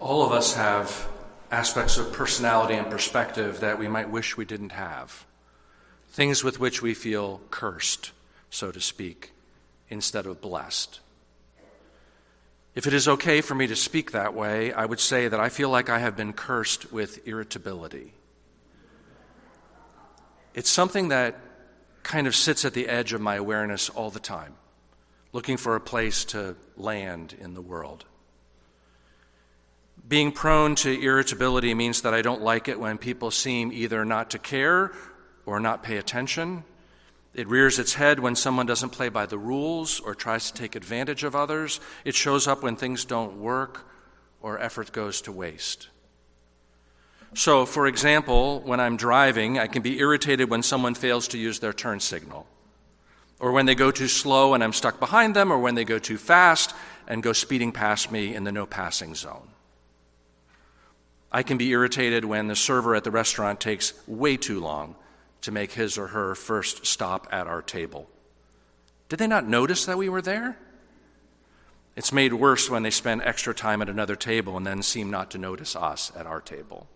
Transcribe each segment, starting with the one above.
All of us have aspects of personality and perspective that we might wish we didn't have, things with which we feel cursed, so to speak, instead of blessed. If it is okay for me to speak that way, I would say that I feel like I have been cursed with irritability. It's something that kind of sits at the edge of my awareness all the time, looking for a place to land in the world. Being prone to irritability means that I don't like it when people seem either not to care or not pay attention. It rears its head when someone doesn't play by the rules or tries to take advantage of others. It shows up when things don't work or effort goes to waste. So, for example, when I'm driving, I can be irritated when someone fails to use their turn signal, or when they go too slow and I'm stuck behind them, or when they go too fast and go speeding past me in the no passing zone. I can be irritated when the server at the restaurant takes way too long to make his or her first stop at our table. Did they not notice that we were there? It's made worse when they spend extra time at another table and then seem not to notice us at our table.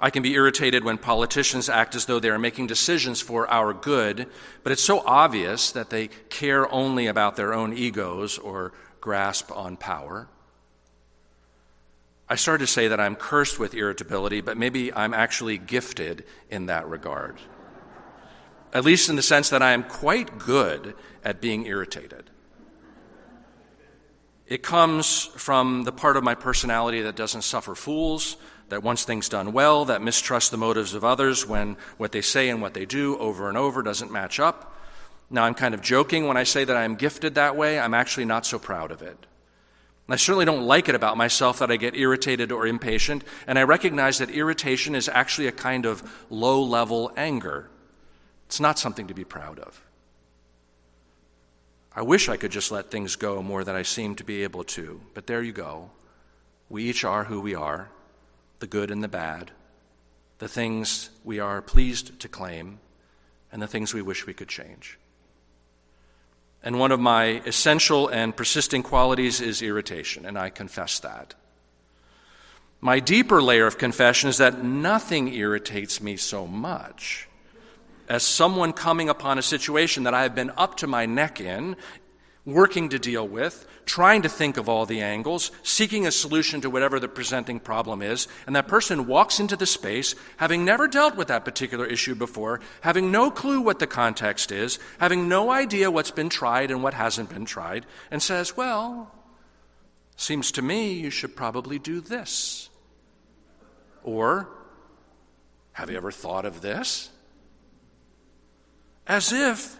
I can be irritated when politicians act as though they are making decisions for our good, but it's so obvious that they care only about their own egos or grasp on power. I started to say that I'm cursed with irritability, but maybe I'm actually gifted in that regard. At least in the sense that I am quite good at being irritated. It comes from the part of my personality that doesn't suffer fools, that wants things done well, that mistrusts the motives of others when what they say and what they do over and over doesn't match up. Now, I'm kind of joking when I say that I'm gifted that way. I'm actually not so proud of it. I certainly don't like it about myself that I get irritated or impatient, and I recognize that irritation is actually a kind of low level anger. It's not something to be proud of. I wish I could just let things go more than I seem to be able to, but there you go. We each are who we are the good and the bad, the things we are pleased to claim, and the things we wish we could change. And one of my essential and persisting qualities is irritation, and I confess that. My deeper layer of confession is that nothing irritates me so much as someone coming upon a situation that I have been up to my neck in working to deal with, trying to think of all the angles, seeking a solution to whatever the presenting problem is, and that person walks into the space having never dealt with that particular issue before, having no clue what the context is, having no idea what's been tried and what hasn't been tried, and says, Well, seems to me you should probably do this. Or, have you ever thought of this? As if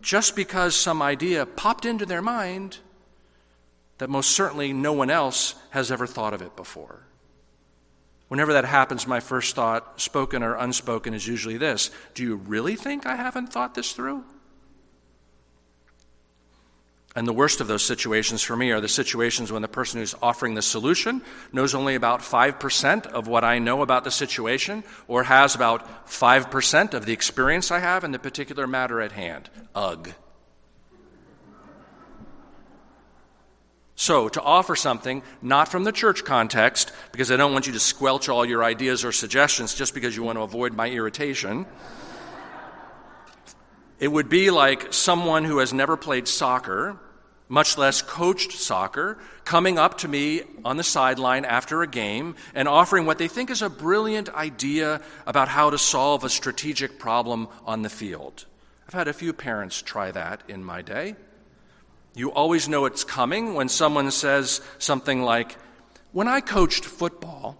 just because some idea popped into their mind that most certainly no one else has ever thought of it before. Whenever that happens, my first thought, spoken or unspoken, is usually this Do you really think I haven't thought this through? And the worst of those situations for me are the situations when the person who's offering the solution knows only about 5% of what I know about the situation or has about 5% of the experience I have in the particular matter at hand. Ugh. So, to offer something not from the church context, because I don't want you to squelch all your ideas or suggestions just because you want to avoid my irritation. It would be like someone who has never played soccer, much less coached soccer, coming up to me on the sideline after a game and offering what they think is a brilliant idea about how to solve a strategic problem on the field. I've had a few parents try that in my day. You always know it's coming when someone says something like, When I coached football,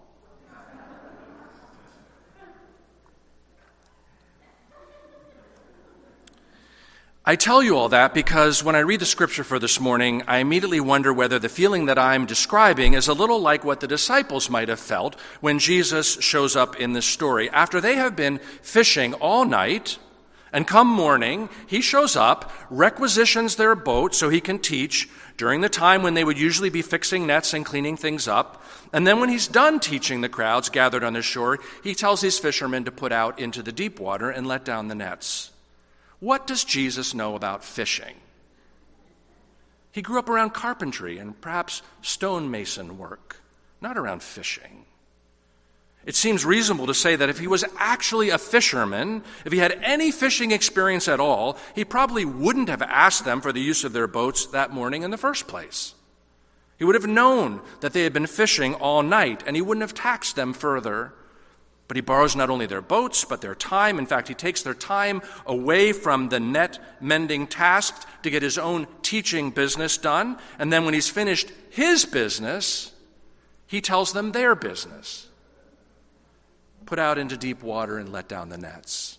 I tell you all that because when I read the scripture for this morning, I immediately wonder whether the feeling that I'm describing is a little like what the disciples might have felt when Jesus shows up in this story. After they have been fishing all night, and come morning, he shows up, requisitions their boat so he can teach during the time when they would usually be fixing nets and cleaning things up. And then when he's done teaching the crowds gathered on the shore, he tells these fishermen to put out into the deep water and let down the nets. What does Jesus know about fishing? He grew up around carpentry and perhaps stonemason work, not around fishing. It seems reasonable to say that if he was actually a fisherman, if he had any fishing experience at all, he probably wouldn't have asked them for the use of their boats that morning in the first place. He would have known that they had been fishing all night, and he wouldn't have taxed them further. But he borrows not only their boats, but their time. In fact, he takes their time away from the net mending task to get his own teaching business done. And then when he's finished his business, he tells them their business put out into deep water and let down the nets.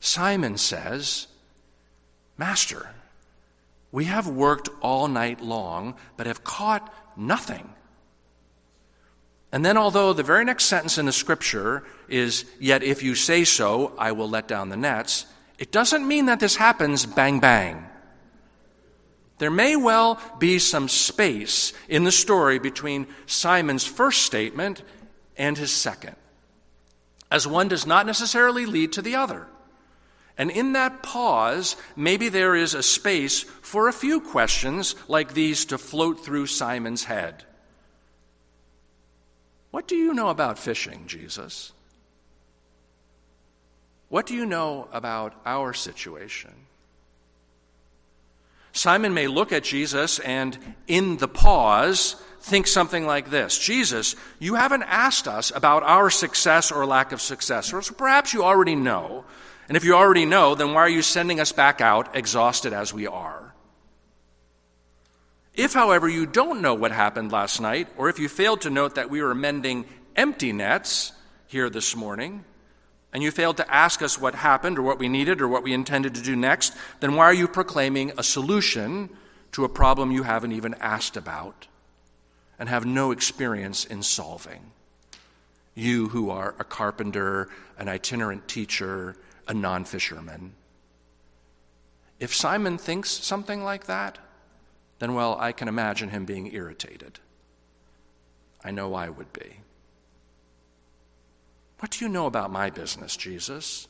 Simon says, Master, we have worked all night long, but have caught nothing. And then, although the very next sentence in the scripture is, Yet if you say so, I will let down the nets, it doesn't mean that this happens bang bang. There may well be some space in the story between Simon's first statement and his second, as one does not necessarily lead to the other. And in that pause, maybe there is a space for a few questions like these to float through Simon's head. What do you know about fishing, Jesus? What do you know about our situation? Simon may look at Jesus and, in the pause, think something like this Jesus, you haven't asked us about our success or lack of success, or perhaps you already know. And if you already know, then why are you sending us back out exhausted as we are? If, however, you don't know what happened last night, or if you failed to note that we were mending empty nets here this morning, and you failed to ask us what happened or what we needed or what we intended to do next, then why are you proclaiming a solution to a problem you haven't even asked about and have no experience in solving? You who are a carpenter, an itinerant teacher, a non fisherman. If Simon thinks something like that, then, well, I can imagine him being irritated. I know I would be. What do you know about my business, Jesus?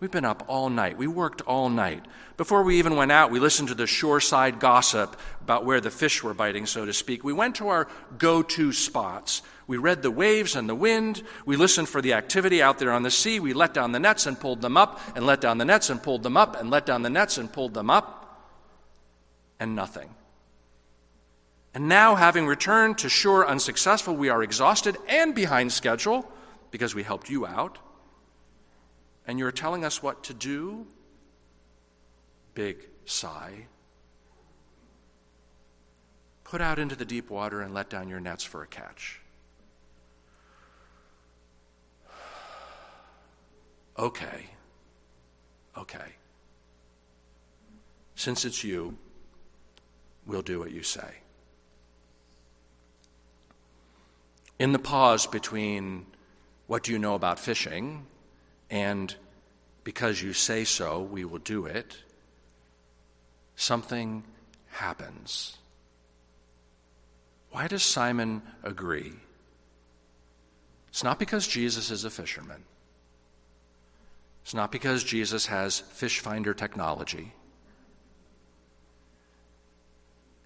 We've been up all night. We worked all night. Before we even went out, we listened to the shoreside gossip about where the fish were biting, so to speak. We went to our go to spots. We read the waves and the wind. We listened for the activity out there on the sea. We let down the nets and pulled them up, and let down the nets and pulled them up, and let down the nets and pulled them up, and nothing. And now, having returned to shore unsuccessful, we are exhausted and behind schedule because we helped you out, and you're telling us what to do? Big sigh. Put out into the deep water and let down your nets for a catch. Okay. Okay. Since it's you, we'll do what you say. In the pause between what do you know about fishing? And because you say so, we will do it. Something happens. Why does Simon agree? It's not because Jesus is a fisherman. It's not because Jesus has fish finder technology.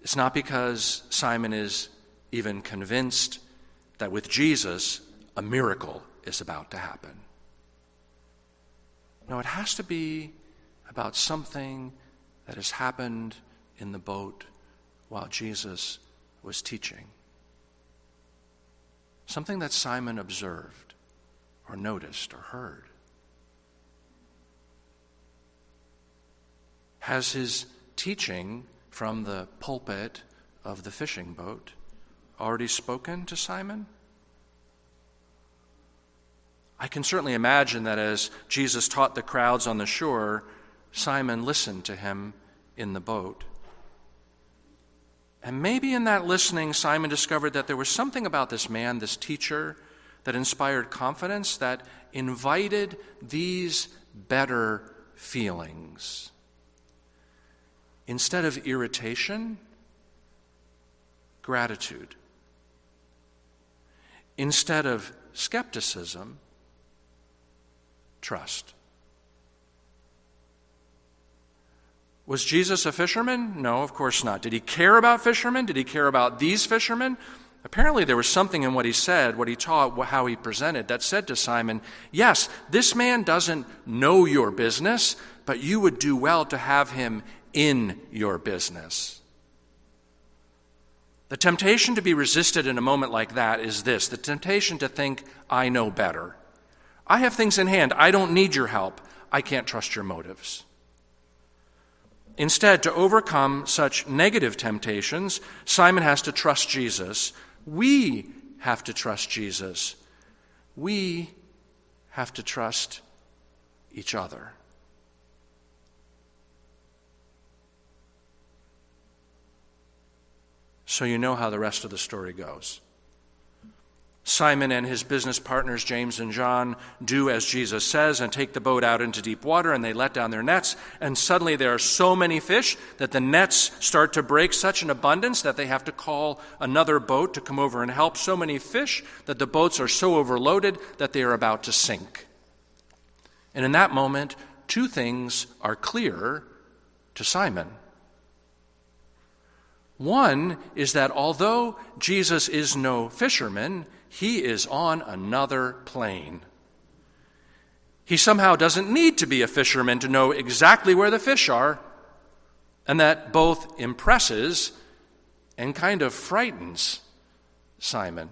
It's not because Simon is even convinced that with Jesus, a miracle is about to happen. No, it has to be about something that has happened in the boat while Jesus was teaching. Something that Simon observed or noticed or heard. Has his teaching from the pulpit of the fishing boat already spoken to Simon? I can certainly imagine that as Jesus taught the crowds on the shore, Simon listened to him in the boat. And maybe in that listening, Simon discovered that there was something about this man, this teacher, that inspired confidence, that invited these better feelings. Instead of irritation, gratitude. Instead of skepticism, trust. Was Jesus a fisherman? No, of course not. Did he care about fishermen? Did he care about these fishermen? Apparently, there was something in what he said, what he taught, how he presented, that said to Simon, Yes, this man doesn't know your business, but you would do well to have him in your business. The temptation to be resisted in a moment like that is this the temptation to think, I know better. I have things in hand. I don't need your help. I can't trust your motives. Instead, to overcome such negative temptations, Simon has to trust Jesus we have to trust Jesus. We have to trust each other. So you know how the rest of the story goes. Simon and his business partners, James and John, do as Jesus says and take the boat out into deep water, and they let down their nets. And suddenly there are so many fish that the nets start to break such an abundance that they have to call another boat to come over and help. So many fish that the boats are so overloaded that they are about to sink. And in that moment, two things are clear to Simon. One is that although Jesus is no fisherman, he is on another plane. He somehow doesn't need to be a fisherman to know exactly where the fish are, and that both impresses and kind of frightens Simon.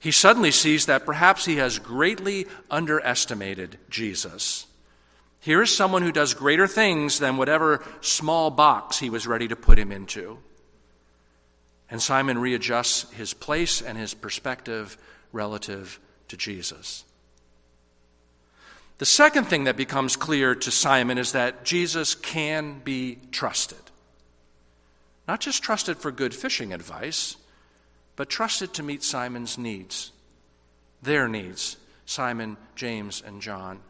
He suddenly sees that perhaps he has greatly underestimated Jesus. Here is someone who does greater things than whatever small box he was ready to put him into. And Simon readjusts his place and his perspective relative to Jesus. The second thing that becomes clear to Simon is that Jesus can be trusted. Not just trusted for good fishing advice, but trusted to meet Simon's needs, their needs, Simon, James, and John.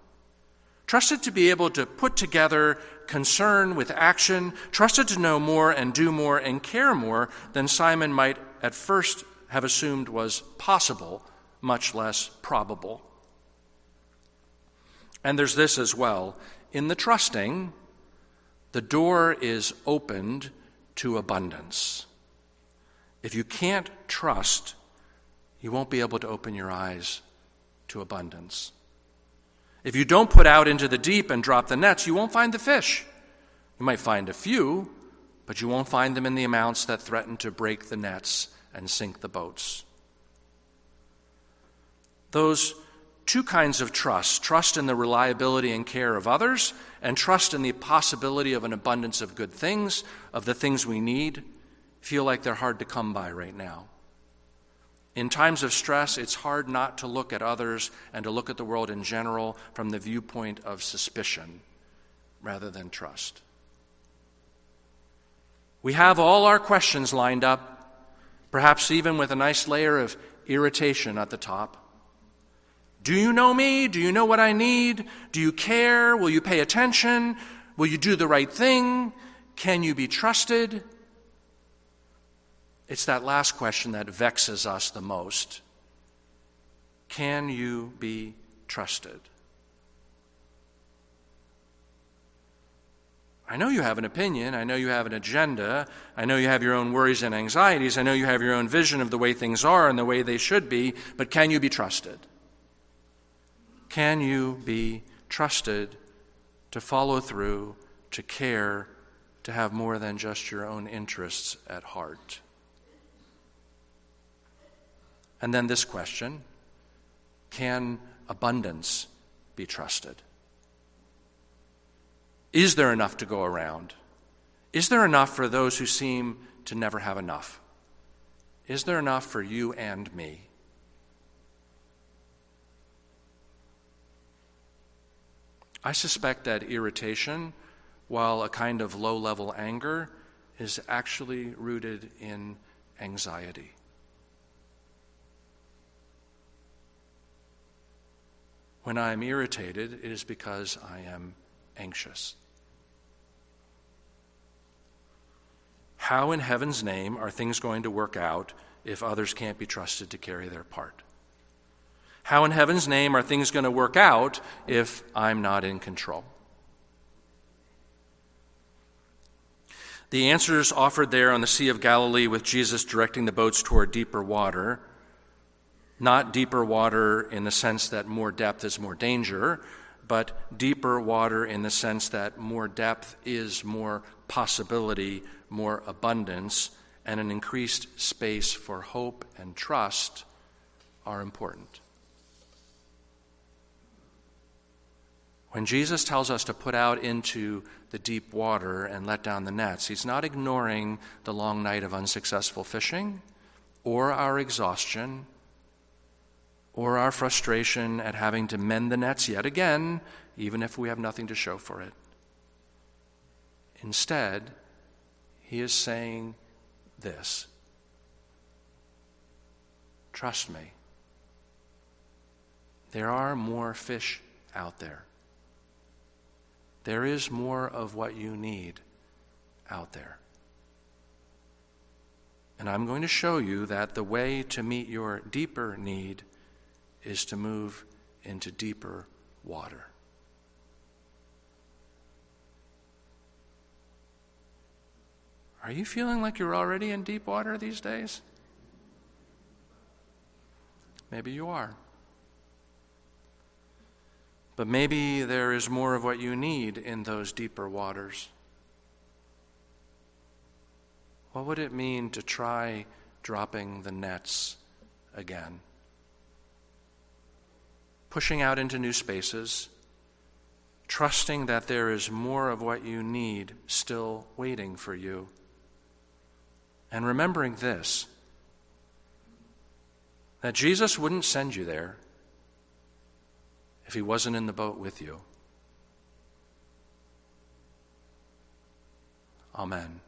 Trusted to be able to put together concern with action, trusted to know more and do more and care more than Simon might at first have assumed was possible, much less probable. And there's this as well. In the trusting, the door is opened to abundance. If you can't trust, you won't be able to open your eyes to abundance. If you don't put out into the deep and drop the nets, you won't find the fish. You might find a few, but you won't find them in the amounts that threaten to break the nets and sink the boats. Those two kinds of trust trust in the reliability and care of others, and trust in the possibility of an abundance of good things, of the things we need feel like they're hard to come by right now. In times of stress, it's hard not to look at others and to look at the world in general from the viewpoint of suspicion rather than trust. We have all our questions lined up, perhaps even with a nice layer of irritation at the top. Do you know me? Do you know what I need? Do you care? Will you pay attention? Will you do the right thing? Can you be trusted? It's that last question that vexes us the most. Can you be trusted? I know you have an opinion. I know you have an agenda. I know you have your own worries and anxieties. I know you have your own vision of the way things are and the way they should be, but can you be trusted? Can you be trusted to follow through, to care, to have more than just your own interests at heart? And then this question Can abundance be trusted? Is there enough to go around? Is there enough for those who seem to never have enough? Is there enough for you and me? I suspect that irritation, while a kind of low level anger, is actually rooted in anxiety. When I am irritated, it is because I am anxious. How in heaven's name are things going to work out if others can't be trusted to carry their part? How in heaven's name are things going to work out if I'm not in control? The answers offered there on the Sea of Galilee with Jesus directing the boats toward deeper water, not deeper water in the sense that more depth is more danger, but deeper water in the sense that more depth is more possibility, more abundance, and an increased space for hope and trust are important. When Jesus tells us to put out into the deep water and let down the nets, he's not ignoring the long night of unsuccessful fishing or our exhaustion or our frustration at having to mend the nets yet again, even if we have nothing to show for it. Instead, he is saying this Trust me. There are more fish out there. There is more of what you need out there. And I'm going to show you that the way to meet your deeper need is to move into deeper water. Are you feeling like you're already in deep water these days? Maybe you are. But maybe there is more of what you need in those deeper waters. What would it mean to try dropping the nets again? Pushing out into new spaces, trusting that there is more of what you need still waiting for you. And remembering this that Jesus wouldn't send you there if he wasn't in the boat with you. Amen.